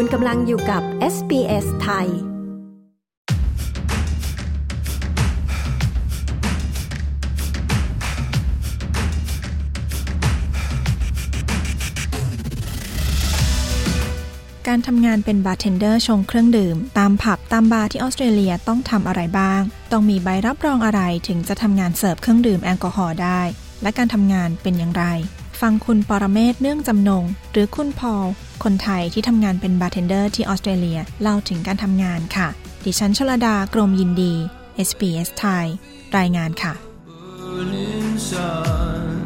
คุณกำลังอยู่กับ SBS ไทย การทำงานเป็นบาร์เทนเดอร์ชงเครื่องดื่ม ตามผับตามบาร์ที่ออสเตรเลียต้องทำอะไรบ้าง ต้องมีใบรับรองอะไรถึงจะทำงานเสิร์ฟเครื่องดื่มแอลกอฮอล์ได้ และการทำงานเป็นอย่างไร ฟังคุณปรเมศเนื่องจำนง หรือคุณพอล คนไทยที่ทำงานเป็นบาร์เทนเดอร์ที่ออสเตรเลียเล่าถึงการทำงานค่ะ ดิฉันชลดากรมยินดี SBS ไทย รายงานค่ะ burning sun.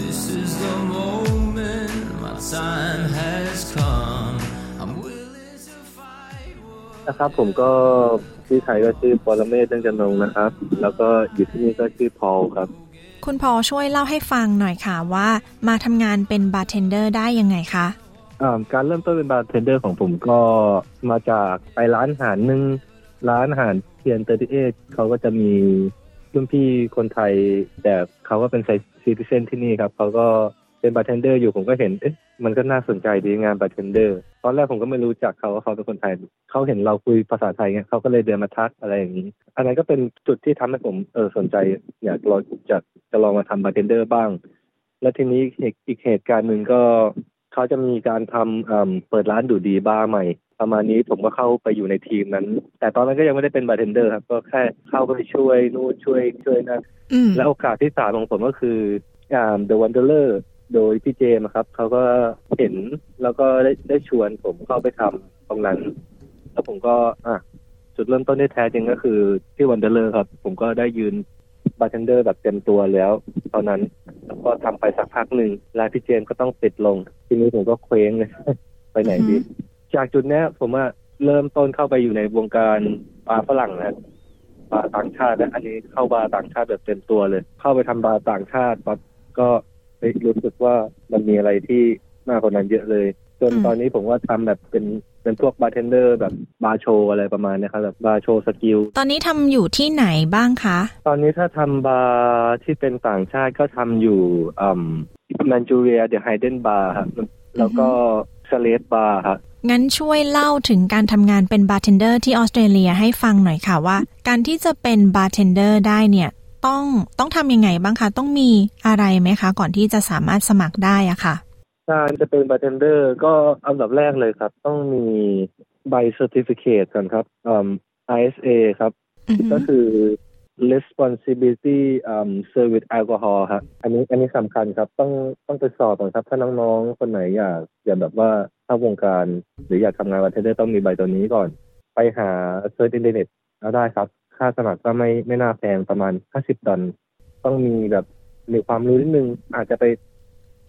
This is the moment, my time has come. I'm willing to fight. what นะครับผมก็ชื่อไทยก็ชื่อปรเมศเนื่องจำนงนะครับ แล้วก็อยู่ที่นี่ก็ชื่อพอลครับ คุณพอลช่วยเล่าให้ฟังหน่อยค่ะว่ามาทำงานเป็นบาร์เทนเดอร์ได้ยังไงคะการเริ่มต้นเป็นบาร์เทนเดอร์ของผมก็มาจากไปร้านอาหารหนึ่งร้านอาหารเทียนเตอร์ติเอเขาก็จะมีรุ่นพี่คนไทยแต่เขาก็เป็น citizen ที่นี่ครับเขาก็ เป็นบาร์เทนเดอร์อยู่ผมก็เห็นเอ๊ะมันก็น่าสนใจดีงานบาร์เทนเดอร์ตอนแรกผมก็ไม่รู้จักเขาว่าเขาเป็นคนไทยเขาเห็นเราคุยภาษาไทยเงี้ยเขาก็เลยเดินมาทักอะไรอย่างนี้ อันนั้นก็เป็นจุดที่ทำให้ผมเออสนใจ อยากลองจะจะลองมาทำบาร์เทนเดอร์บ้าง แล้วทีนี้อีกอีกเหตุการณ์หนึ่งก็เขาจะมีการทำเอิ่มเปิดร้านดูดีบาร์ใหม่ประมาณนี้ผมก็เข้าไปอยู่ในทีมนั้น แต่ตอนนั้นก็ยังไม่ได้เป็นบาร์เทนเดอร์ครับ ก็แค่เข้าไปช่วยนู่นช่วยช่วยนั่นอืมและโอกาสที่สามของผมก็คืออ่า The Wanderer โดยพี่เจมส์อะครับเขาก็เห็นแล้วก็ได้ได้ชวนผมเข้าไปทำตรงนั้น แล้วผมก็อะจุดเริ่มต้นที่แท้จริงก็คือที่ Wanderer ครับ ผมก็ได้ยืนบาร์เทนเดอร์แบบเต็มตัวแล้วตอนนั้นแล้วก็ทำไปสักพักหนึ่งแล้วพี่เจมส์ก็ต้องปิดลง ทีนี้ผมก็เคว้งเลยไปไหนดี จากจุดเนี้ยผมว่าเริ่มต้นเข้าไปอยู่ในวงการบาร์ฝรั่งนะบาร์ต่างชาตินะอันนี้เข้าบาร์ต่างชาติแบบเต็มตัวเลย เข้าไปทำบาร์ต่างชาติปั๊บก็เฮ้ยรู้สึกว่ามันมีอะไรที่มากกว่านั้นเยอะเลย จนอืมตอนนี้ผมว่าทำแบบเป็นเป็นพวกบาร์เทนเดอร์แบบบาร์โชว์อะไรประมาณเนี้ยครับแบบบาร์โชว์ skillตอนนี้ทำอยู่ที่ไหนบ้างคะ ตอนนี้ถ้าทำบาร์ที่เป็นต่างชาติก็ทำอยู่อืม Manchuria The Hidden Bar ครับแล้วก็สเลสบาร์ครับงั้นช่วยเล่าถึงการทำงานเป็นบาร์เทนเดอร์ที่ออสเตรเลียให้ฟังหน่อยค่ะว่า การที่จะเป็นบาร์เทนเดอร์ได้เนี่ย ต้องต้องทำยังไงบ้างคะ ต้องมีอะไรไหมคะ ก่อนที่จะสามารถสมัครได้อะค่ะการจะเป็นบาร์เทนเดอร์ก็อันดับแรกเลยครับ ต้องมีใบ certificate ก่อนครับอืม RSA ครับอือฮึก็คือ responsibility อืม service alcohol ครับอันนี้อันนี้สำคัญครับ ต้องต้องไปสอบก่อนครับ ถ้าน้องๆ คนไหนอยากอยากแบบว่าเข้าวงการ หรืออยากทำงานบาร์เทนเดอร์ต้องมีใบตัวนี้ก่อน ไปหา search อินเทอร์เน็ตแล้วได้ครับ ค่าสมัครก็ไม่ไม่น่าแพงประมาณ50ดอลต้องมีแบบมีความรู้นิดนึงอาจจะไป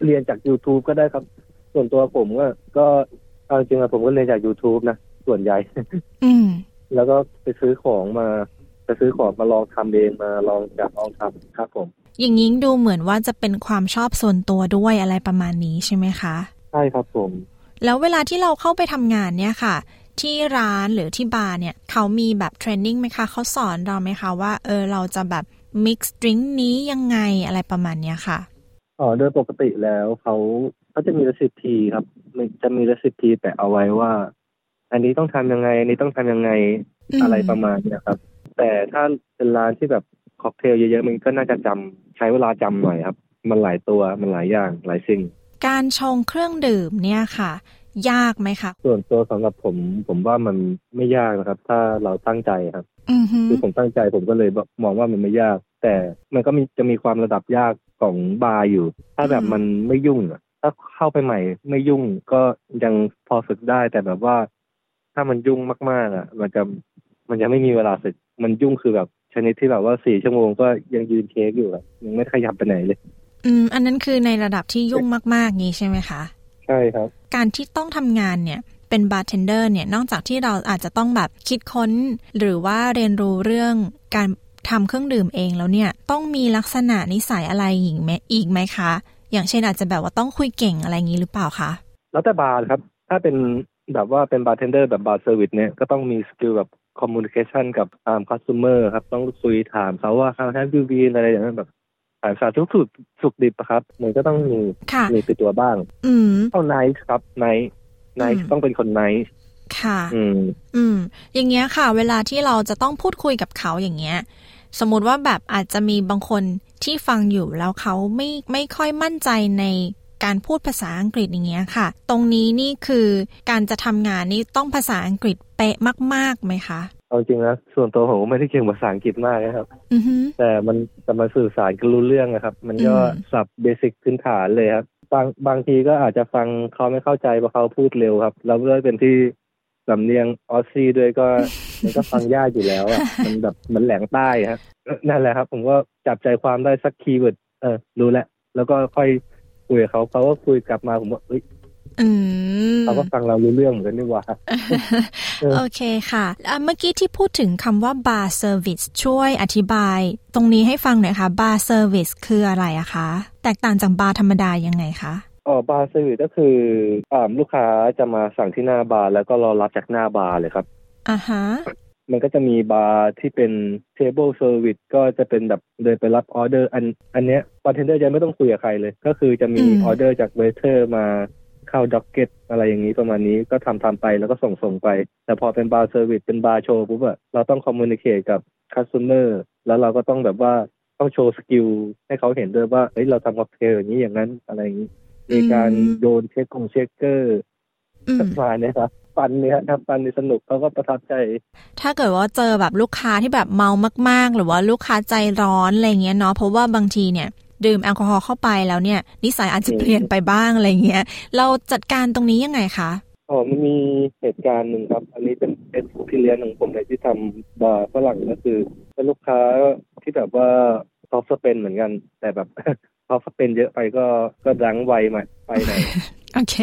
เรียนจาก YouTube ก็ได้ครับ ส่วนตัวผมก็ก็เอาจริงๆอะผมก็เรียนจาก YouTube นะ ส่วนใหญ่ อืมแล้วก็ไปซื้อของมาไปซื้อของมาลองทำเองมาลองอยากลองทำครับผม อย่างนี้ดูเหมือนว่าจะเป็นความชอบส่วนตัวด้วยอะไรประมาณนี้ใช่ไหมคะ ใช่ครับผม แล้วเวลาที่เราเข้าไปทำงานเนี่ยค่ะ ที่ร้านหรือที่บาร์เนี่ยเขามีแบบ training ไหมคะเขาสอนเราไหมคะว่าเออเราจะแบบ mix drink นี้ยังไงอะไรประมาณเนี้ยค่ะอ๋อโดยปกติแล้วเขาเขาจะมี recipe ครับมันจะมี recipe แต่เอาไว้ว่า อันนี้ต้องทำยังไง อันนี้ต้องทำยังไงอืมอะไรประมาณเนี้ยครับ แต่ถ้าเป็นร้านที่แบบค็อกเทลเยอะๆมันก็น่าจะจำใช้เวลาจำหน่อยครับ มันหลายตัวมันหลายอย่างหลายสิ่ง การชงเครื่องดื่มเนี่ยค่ะ ยากไหมคะ ส่วนตัวสำหรับผมผมว่ามันไม่ยากนะครับ ถ้าเราตั้งใจครับอือฮึคือผมตั้งใจผมก็เลยมองว่ามันไม่ยาก แต่มันก็มีจะมีความระดับยากของบาร์อยู่ ถ้าแบบมันไม่ยุ่งอะถ้าเข้าไปใหม่ไม่ยุ่งก็ยังพอฝึกได้แต่แบบว่า ถ้ามันยุ่งมากๆอะ มันจะมันจะไม่มีเวลาฝึกมันยุ่งคือแบบชนิดที่แบบว่าสี่ชั่วโมงก็ยังยืน shake อยู่อะยังไม่ขยับไปไหนเลย อืม อันนั้นคือในระดับที่ยุ่งมากๆงี้ใช่ไหมคะ ใช่ครับ การที่ต้องทำงานเนี่ยเป็นบาร์เทนเดอร์เนี่ยนอกจากที่เราอาจจะต้องแบบคิดค้น หรือว่าเรียนรู้เรื่องการทำเครื่องดื่มเองแล้วเนี่ยต้องมีลักษณะนิสัยอะไรอีกไหมอีกไหมคะ อย่างเช่นอาจจะแบบว่าต้องคุยเก่งอะไรอย่างนี้หรือเปล่าคะแล้วแต่บาร์ครับ ถ้าเป็นแบบว่าเป็นบาร์เทนเดอร์แบบบาร์ service เนี่ยก็ต้องมี skill แบบ communication กับอ่า customer ครับ ต้องคุยถามเขาว่าเขา happy บีอะไรอย่างนั้นแบบ ถามสารทุกข์สุกสุกดิบอะครับ มันก็ต้องมีค่ะมีติดตัวบ้าง อืมเอาไนท์ครับไนท์ไ nice ต้องเป็นคน nice ค่ะ อืม อืม อย่างเงี้ยค่ะ เวลาที่เราจะต้องพูดคุยกับเขาอย่างเงี้ย สมมุติว่าแบบอาจจะมีบางคนที่ฟังอยู่แล้วเขาไม่ไม่ค่อยมั่นใจในการพูดภาษาอังกฤษอย่างเงี้ยค่ะ ตรงนี้นี่คือการจะทำงานนี่ต้องภาษาอังกฤษเป๊ะมากๆไหมคะ เอาจริงนะส่วนตัวผมก็ไม่ได้เก่งภาษาอังกฤษมากนะครับ อือฮึแต่มันแต่มาสื่อสารกันรู้เรื่องนะครับ มันก็อืมสับเบสิกพื้นฐานเลยครับบางบางทีก็อาจจะฟังเขาไม่เข้าใจเพราะเขาพูดเร็วครับ แล้วด้วยเป็นที่สำเนียงออสซี่ด้วยก็ มันก็ฟังยากอยู่แล้วอะมันแบบมันแหลงใต้ครับนั่นแหละครับ ผมก็จับใจความได้สัก keyword เออรู้แล้วแล้วก็ค่อยคุยกับเขาเขาก็คุยกลับมาผมว่าเอ้ยอืม เขาก็ฟังเรารู้เรื่องเหมือนกันนี่หว่าเออโอเคค่ะอะ เมื่อกี้ที่พูดถึงคำว่า bar service ช่วยอธิบาย ตรงนี้ให้ฟังหน่อยค่ะ bar service คืออะไรอะคะ แตกต่างจากบาร์ธรรมดายังไงคะอ๋อ bar service ก็คืออ่าลูกค้าจะมาสั่งที่หน้าบาร์แล้วก็รอรับจากหน้าบาร์เลยครับอ่าฮะมันก็จะมีบาร์ที่เป็น table service ก็จะเป็นแบบเดินไปรับออเดอร์อันอันเนี้ยบาร์เทนเดอร์จะไม่ต้องคุยกับใครเลย ก็คือจะมีอืมออเดอร์จาก waiter มา เข้า docket อะไรอย่างนี้ประมาณนี้ก็ทำทำไปแล้วก็ส่งส่งไป แต่พอเป็น bar service เป็น bar show ปุ๊บอะเราต้อง communicate กับ customer แล้วเราก็ต้องแบบว่าต้องโชว์ skill ให้เขาเห็นด้วยว่าเฮ้ยเราทำค็อกเทลอย่างนี้อย่างนั้นอะไรอย่างนี้มีการอืมโยน shake กง shakerอืมมาเนี่ยครับ funny ครับ funny สนุกเขาก็ประทับใจ ถ้าเกิดว่าเจอแบบลูกค้าที่แบบเมามาก ๆ หรือว่าลูกค้าใจร้อนอะไรเงี้ยเนาะเพราะว่าบางทีเนี่ย ดื่มแอลกอฮอล์เข้าไปแล้วเนี่ย นิสัยอาจจะเปลี่ยนไปบ้างอะไรเงี้ย เราจัดการตรงนี้ยังไงคะอ๋อมันมีเหตุการณ์หนึ่งครับ อันนี้เป็น experience ของผมเลยที่ทำบาร์ฝรั่งก็คือเป็นลูกค้าที่แบบว่าชอบ spend เหมือนกัน แต่แบบชอบ spend เยอะไปก็ก็ดันไวเมาไปหน่อยโอเค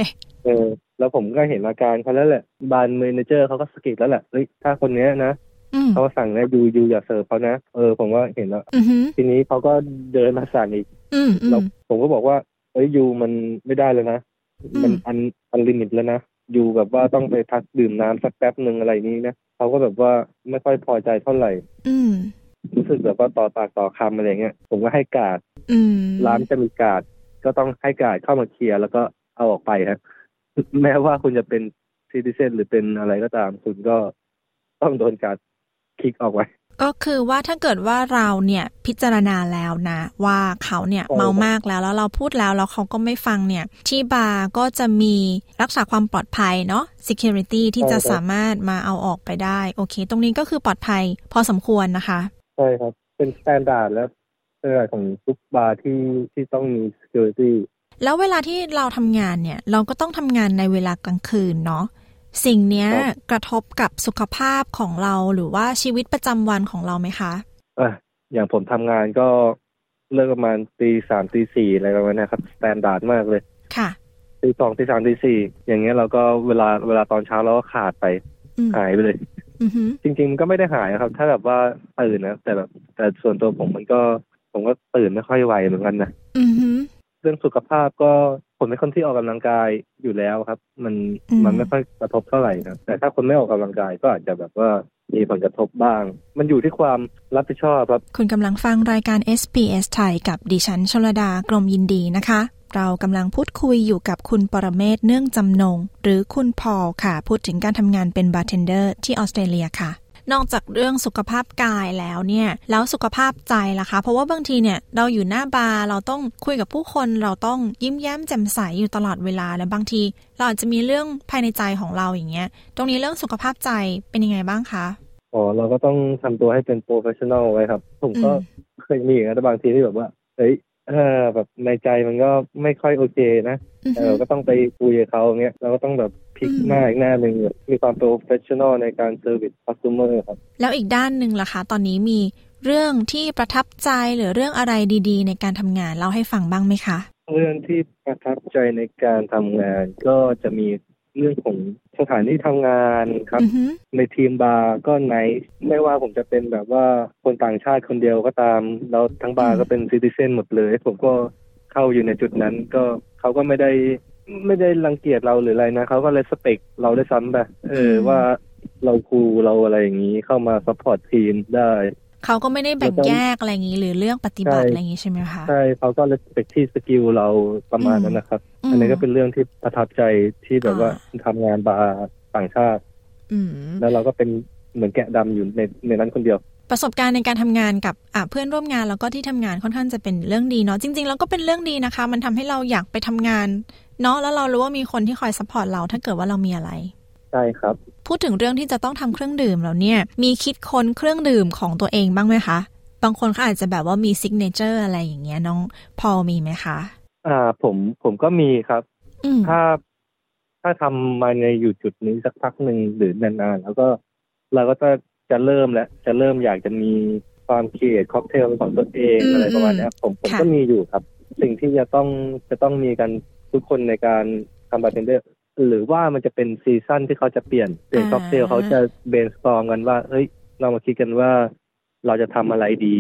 เออแล้วผมก็เห็นอาการเขาแล้วแหละ bar manager เขาก็สะกิดแล้วแหละเฮ้ยถ้าคนเนี้ยนะอืม เขาสั่งนะ you you อย่าเสิร์ฟเขานะเออผมก็เห็นแล้วอือฮึทีนี้เขาก็เดินมาสั่งอีกอืมอืแล้วมผมก็บอกว่าเอ้ย you มันไม่ได้เลยนะอืมมัน un unlimit แล้วนะ you แบบว่าต้องไปพักดื่มน้ำสักแป๊บหนึ่งอะไรนี้นะเขาก็แบบว่าไม่ค่อยพอใจเท่าไหร่ อืมรู้สึกแบบว่าต่อปากต่อคำอะไรเงี้ยผมก็ให้การ์ดอืมร้านจะมีการ์ดก็ต้องให้การ์ดเข้ามาเคลียร์แล้วก็เอาออกไปครับแม้ว่าคุณจะเป็นซิติเซนหรือเป็นอะไรก็ตาม คุณก็ต้องโดนการ์ด คลิกออกไว้ ก็คือว่าถ้าเกิดว่าเราเนี่ยพิจารณาแล้วนะ ว่าเขาเนี่ยใช่เมามากแล้วแล้วเราพูดแล้วแล้วเขาก็ไม่ฟังเนี่ย ที่บาร์ก็จะมีรักษาความปลอดภัยเนาะ security ที่จะสามารถมาเอาออกไปได้ โอเค ตรงนี้ก็คือปลอดภัยพอสมควรนะคะ ใช่ครับ เป็น standard และ standard ของทุกบาร์ที่ที่ต้องมี security แล้วเวลาที่เราทำงานเนี่ย เราก็ต้องทำงานในเวลากลางคืนเนาะ สิ่งเนี้ยครับกระทบกับสุขภาพของเราหรือว่าชีวิตประจำวันของเราไหมคะอะอย่างผมทำงานก็เลิกประมาณตีสามตีสี่อะไรประมาณเนะครับ standard มากเลย ค่ะตีสองตีสามตีสี่อย่างเงี้ยเราก็เวลาเวลาตอนเช้าเราก็ขาดไปอืมหายไปเลยอือฮึจริงๆมันก็ไม่ได้หายนะครับ ถ้าแบบว่าตื่นนะแต่แบบแต่ส่วนตัวผมมันก็ผมก็ตื่นไม่ค่อยไหวเหมือนกันนะอือฮึเรื่องสุขภาพก็ ผมเป็นคนที่ออกกำลังกายอยู่แล้วครับ มันอืมมันไม่ค่อยกระทบเท่าไหร่นะแต่ถ้าคนไม่ออกกำลังกายก็อาจจะแบบว่ามีผลกระทบบ้าง มันอยู่ที่ความรับผิดชอบครับ คุณกำลังฟังรายการ SBS ไทยกับดิฉันชลดากรมยินดีนะคะ เรากำลังพูดคุยอยู่กับคุณปรเมศเนื่องจำนง หรือคุณพอลค่ะ พูดถึงการทำงานเป็นบาร์เทนเดอร์ที่ออสเตรเลียค่ะ นอกจากเรื่องสุขภาพกายแล้วเนี่ยแล้วสุขภาพใจล่ะคะ เพราะว่าบางทีเนี่ยเราอยู่หน้าบาร์เราต้องคุยกับผู้คนเราต้องยิ้มแย้มแจ่มใสอยู่ตลอดเวลาและบางที เราอาจจะมีเรื่องภายในใจของเราอย่างเงี้ย ตรงนี้เรื่องสุขภาพใจเป็นยังไงบ้างคะอ๋อเราก็ต้องทำตัวให้เป็น professional ไว้ครับ ผมก็อืมเคยมีอย่างนั้นแต่บางทีที่แบบว่าเฮ้ยเออแบบในใจมันก็ไม่ค่อยโอเคนะอือเอฮึอก็ต้องไปคุยกับเขาอย่างเงี้ยเราก็ต้องแบบ พลิกอืมหน้าอีกหน้าหนึ่งแบบมีความ professional ในการ service customer ครับ แล้วอีกด้านหนึ่งล่ะคะ ตอนนี้มีเรื่องที่ประทับใจหรือเรื่องอะไรดีๆ ในการทำงานเล่าให้ฟังบ้างไหมคะ เรื่องที่ประทับใจในการทำงานก็จะมีเรื่องของสถานที่ทำงานครับอือฮึในทีมบาร์ก็ nice ไม่ว่าผมจะเป็นแบบว่าคนต่างชาติคนเดียวก็ตาม แล้วทั้งบาร์ก็เป็น citizen หมดเลย ผมก็เข้าอยู่ในจุดนั้นก็เขาก็ไม่ได้ ไม่ได้รังเกียจเราหรืออะไรนะเขาก็ respect เราด้วยซ้ำไปเออ ว่าเรา cool เราอะไรอย่างนี้เข้ามา support ทีมได้เขาก็ไม่ได้แบ่งแล้วก็แยกอะไรอย่างนี้ หรือเลือกปฏิบัติใช่อะไรอย่างนี้ใช่ไหมคะใช่เขาก็ respect ที่ skill เราประมาณนั้นนะครับอืมอันนี้ก็เป็นเรื่องที่ประทับใจที่แบบว่าอ่าทำงานบาร์ต่างชาติอืมแล้วเราก็เป็นเหมือนแกะดำอยู่ในในนั้นคนเดียว ประสบการณ์ในการทำงานกับอะเพื่อนร่วมงานแล้วก็ที่ทำงานค่อนข้างจะเป็นเรื่องดีเนาะจริง ๆ แล้วก็เป็นเรื่องดีนะคะ มันทำให้เราอยากไปทำงาน เนาะแล้วเรารู้ว่ามีคนที่คอย support เราถ้าเกิดว่าเรามีอะไร ใช่ครับ พูดถึงเรื่องที่จะต้องทำเครื่องดื่มแล้วเนี่ย มีคิดค้นเครื่องดื่มของตัวเองบ้างไหมคะ บางคนเขาอาจจะแบบว่ามี signature อะไรอย่างเงี้ยน้องพอมีไหมคะ อ่าผมผมก็มีครับอืมถ้าถ้าทำมาในอยู่จุดนี้สักพักหนึ่งหรือนานๆแล้วก็เราก็จะจะเริ่มแล้วจะเริ่มอยากจะมีความคิดค็อกเทลของตัวเองอะไรประมาณเนี้ยผมผมก็มีอยู่ครับ สิ่งที่จะต้องจะต้องมีกัน ทุกคนในการทำบาร์เทนเดอร์หรือว่ามันจะเป็น season ที่เขาจะเปลี่ยนเปลี่ยนค็อกเทลเขาจะ brainstorm กันว่า เฮ้ย เรามาคิดกันว่าเราจะทำอะไรดี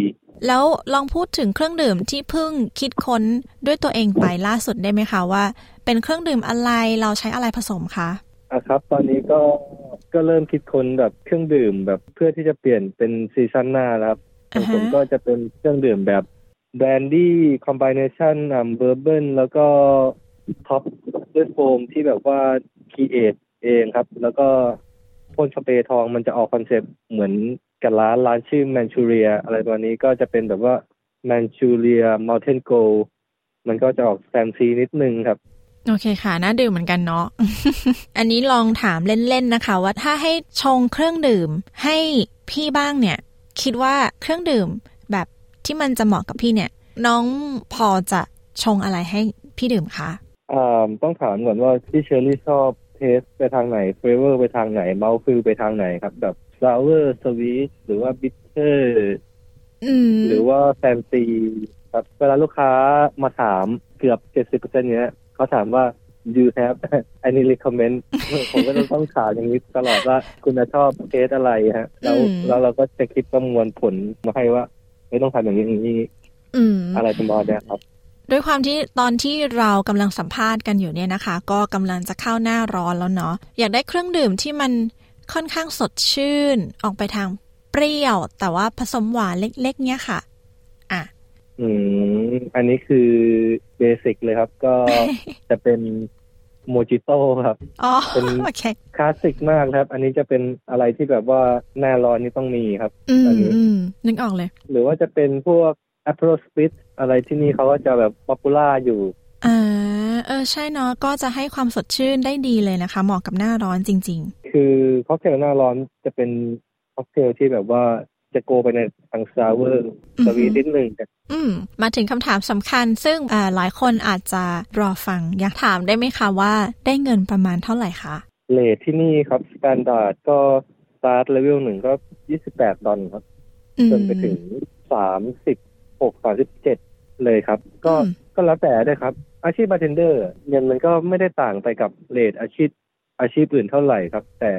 แล้วลองพูดถึงเครื่องดื่มที่เพิ่งคิดค้นด้วยตัวเองไปล่าสุดได้ไหมคะว่า เป็นเครื่องดื่มอะไรเราใช้อะไรผสมคะอะครับ ตอนนี้ก็ก็เริ่มคิดค้นแบบเครื่องดื่มแบบเพื่อที่จะเปลี่ยนเป็น season หน้าแล้วครับขอ่าองฮะผมก็จะเป็นเครื่องดื่มแบบแบรนดี้ combination อ่า bourbon แล้วก็ top ด้วยโฟมที่แบบว่า create เองครับ แล้วก็พ่นสเปรย์ทองมันจะออก concept เหมือนกับร้านร้านชื่อ Manchuria อะไรประมาณนี้ก็จะเป็นแบบว่า Manchuria mountain gold มันก็จะออกแซมซีนิดนึงครับ โอเคค่ะ น่าดื่มเหมือนกันเนาะ อันนี้ลองถามเล่นๆนะคะ ว่าถ้าให้ชงเครื่องดื่มให้พี่บ้างเนี่ย คิดว่าเครื่องดื่มแบบที่มันจะเหมาะกับพี่เนี่ย น้องพอจะชงอะไรให้พี่ดื่มคะ อ่าต้องถามก่อนว่าที่เชอรี่ชอบ taste ไปทางไหน flavour ไปทางไหน mouthfeel ไปทางไหนครับ แบบ sour sweet หรือว่า bitter อืมหรือว่าแฟนซีครับเวลาลูกค้ามาถามเกือบเจ็ดสิบเปอร์เซ็นต์เนี้ยเขาถามว่า do you have any recommend ผมก็ต้องต้องถามอย่างนี้ตลอดว่าคุณจะชอบ taste อะไรฮะ แล้วอืมแล้วเราก็จะคิดประมวลผลมาให้ว่า ไม่ต้องทำอย่างนี้อย่างนี้อืมอะไรประมาณเนี้ยครับ ด้วยความที่ตอนที่เรากำลังสัมภาษณ์กันอยู่เนี่ยนะคะ ก็กำลังจะเข้าหน้าร้อนแล้วเนาะอยากได้เครื่องดื่มที่มันค่อนข้างสดชื่น ออกไปทางเปรี้ยว แต่ว่าผสมหวานเล็ก ๆ เนี่ยค่ะ อะ อืม อันนี้คือเบสิกเลยครับ ก็จะเป็นโมจิโต้ครับอ๋อเป็นโอเคคลาสสิกมากครับ อันนี้จะเป็นอะไรที่แบบว่าหน้าร้อนนี่ต้องมีครับ อืมอันนี้อืมนึกออกเลย หรือว่าจะเป็นพวก Aperol Spritz อะไรที่นี่เขาก็จะแบบ popular อยู่อ่าเออใช่เนาะก็จะให้ความสดชื่นได้ดีเลยนะคะ เหมาะกับหน้าร้อนจริงคือค็อกเทลหน้าร้อนจะเป็นค็อกเทลที่แบบว่าจะ go ไปในทาง sour อือฮึ sweet นิดหนึ่งแต่ๆอืม มาถึงคำถามสำคัญ ซึ่งอ่าหลายคนอาจจะรอฟัง อยากถามได้ไหมคะว่าได้เงินประมาณเท่าไหร่คะ rate ที่นี่ครับ standard ก็ start level หนึ่งก็ยี่สิบแปดดอลครับอืมจนไปถึงสามสิบ หกสามสิบเจ็ดเลยครับ ก็อืมก็แล้วแต่ด้วยครับ อาชีพบาร์เทนเดอร์เงินมันก็ไม่ได้ต่างไปกับ rate อาชีพอาชีพอื่นเท่าไหร่ครับ แต่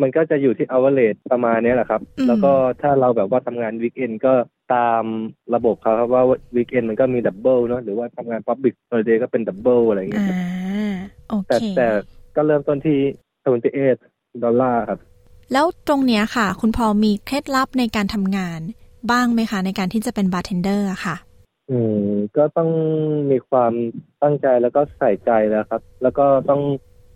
มันก็จะอยู่ที่ hour rate ประมาณเนี้ยแหละครับอืมแล้วก็ถ้าเราแบบว่าทำงาน weekend ก็ตามระบบเขาครับว่า weekend มันก็มี double เนาะหรือว่าทำงาน Public Holiday ก็เป็น double อะไรอย่างเงี้อ่ายครับโอเคแต่แต่ก็เริ่มต้นที่28ดอลลาร์ครับ แล้วตรงเนี้ยค่ะ คุณพอลมีเคล็ดลับในการทำงาน บ้างไหมคะ ในการที่จะเป็นบาร์เทนเดอร์อะค่ะ อืมก็ต้องมีความตั้งใจแล้วก็ใส่ใจแล้วครับ แล้วก็ต้อง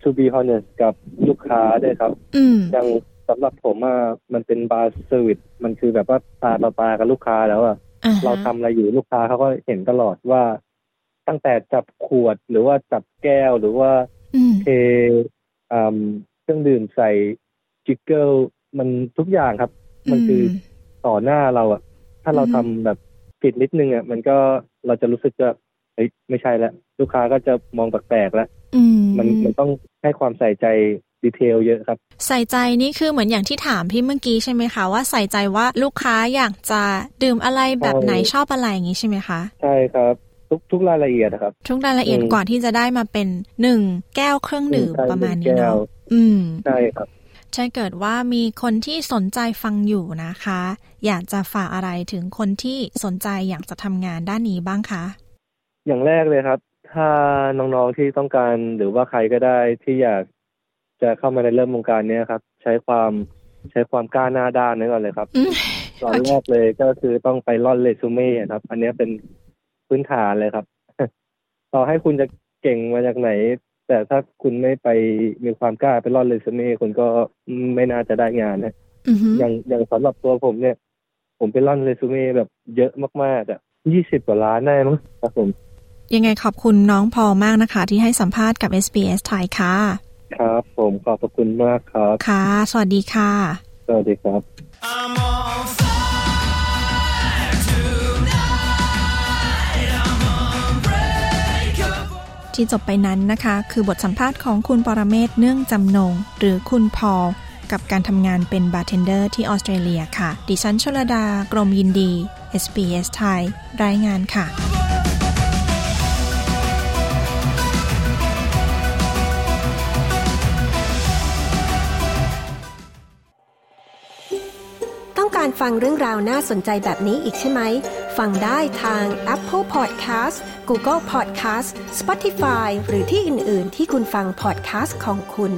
to be honest กับลูกค้าด้วยครับ อืมอย่างสำหรับผมอะมันเป็น bar service มันคือแบบว่าตาต่อตากับลูกค้าแล้วอะอ่าฮะเราทำอะไรอยู่ลูกค้าเขาก็เห็นตลอดว่า ตั้งแต่จับขวดหรือว่าจับแก้วหรือว่า อืม เทอ่าเครื่องดื่มใส่จิกเกิลมันทุกอย่างครับ มันคืออ ต่อหน้าเราอะถ้าเราอือฮึทำแบบผิดนิดนึงอะมันก็เราจะรู้สึกว่าเฮ้ยไม่ใช่แล้วลูกค้าก็จะมองแปลกๆแล้วอืมมันมันต้องให้ความใส่ใจดีเทลเยอะครับ ใส่ใจนี่คือเหมือนอย่างที่ถามพี่เมื่อกี้ใช่ไหมคะ ว่าใส่ใจว่าลูกค้าอยากจะดื่มอะไรแบบไหนใช่ชอบอะไรอย่างนี้ใช่ไหมคะ ใช่ครับทุกทุกรายละเอียดนะครับ ทุกรายละเอียดอืมกว่าที่จะได้มาเป็นหนึ่งแก้วเครื่องดื่มใช่ประมาณนี้แก้เนาะวอืมใช่ครับถ้าเกิดว่ามีคนที่สนใจฟังอยู่นะคะ อยากจะฝากอะไรถึงคนที่สนใจอยากจะทำงานด้านนี้บ้างคะ อย่างแรกเลยครับ ถ้าน้องๆที่ต้องการหรือว่าใครก็ได้ที่อยากจะเข้ามาในเริ่มวงการเนี้ยครับ ใช้ความใช้ความกล้าหน้าด้านนี้ก่อนเลยครับอืมตอนแรกเลยก็คือต้องไปร่อนเรซูเม่ครับ อันเนี้ยเป็นพื้นฐานเลยครับ ต่อให้คุณจะเก่งมาจากไหน แต่ถ้าคุณไม่ไปมีความกล้าไปร่อนเรซูเม่คุณก็ไม่น่าจะได้งานนะอือฮึอย่างอย่างสำหรับตัวผมเนี่ย ผมไปร่อนเรซูเม่แบบเยอะมากๆอะยี่สิบกว่าล้านได้มั้งครับผม ยังไงขอบคุณน้องพอมากนะคะ ที่ให้สัมภาษณ์กับ SBS ไทยค่ะ ครับ ผมขอบพระคุณมากครับ ค่ะ สวัสดีค่ะ สวัสดีครับ I'm on fire tonight. I'm unbreakable. ที่จบไปนั้นนะคะ คือบทสัมภาษณ์ของคุณปรเมศเนื่องจำนง หรือคุณพอล กับการทำงานเป็นบาร์เทนเดอร์ที่ออสเตรเลียค่ะ ดิฉันชลดา กรมยินดี SBS ไทย รายงานค่ะต้องการฟังเรื่องราวน่าสนใจแบบนี้อีกใช่ไหม ฟังได้ทาง Apple Podcast Google Podcast Spotify หรือที่อื่น ๆ ที่คุณฟัง podcast ของคุณ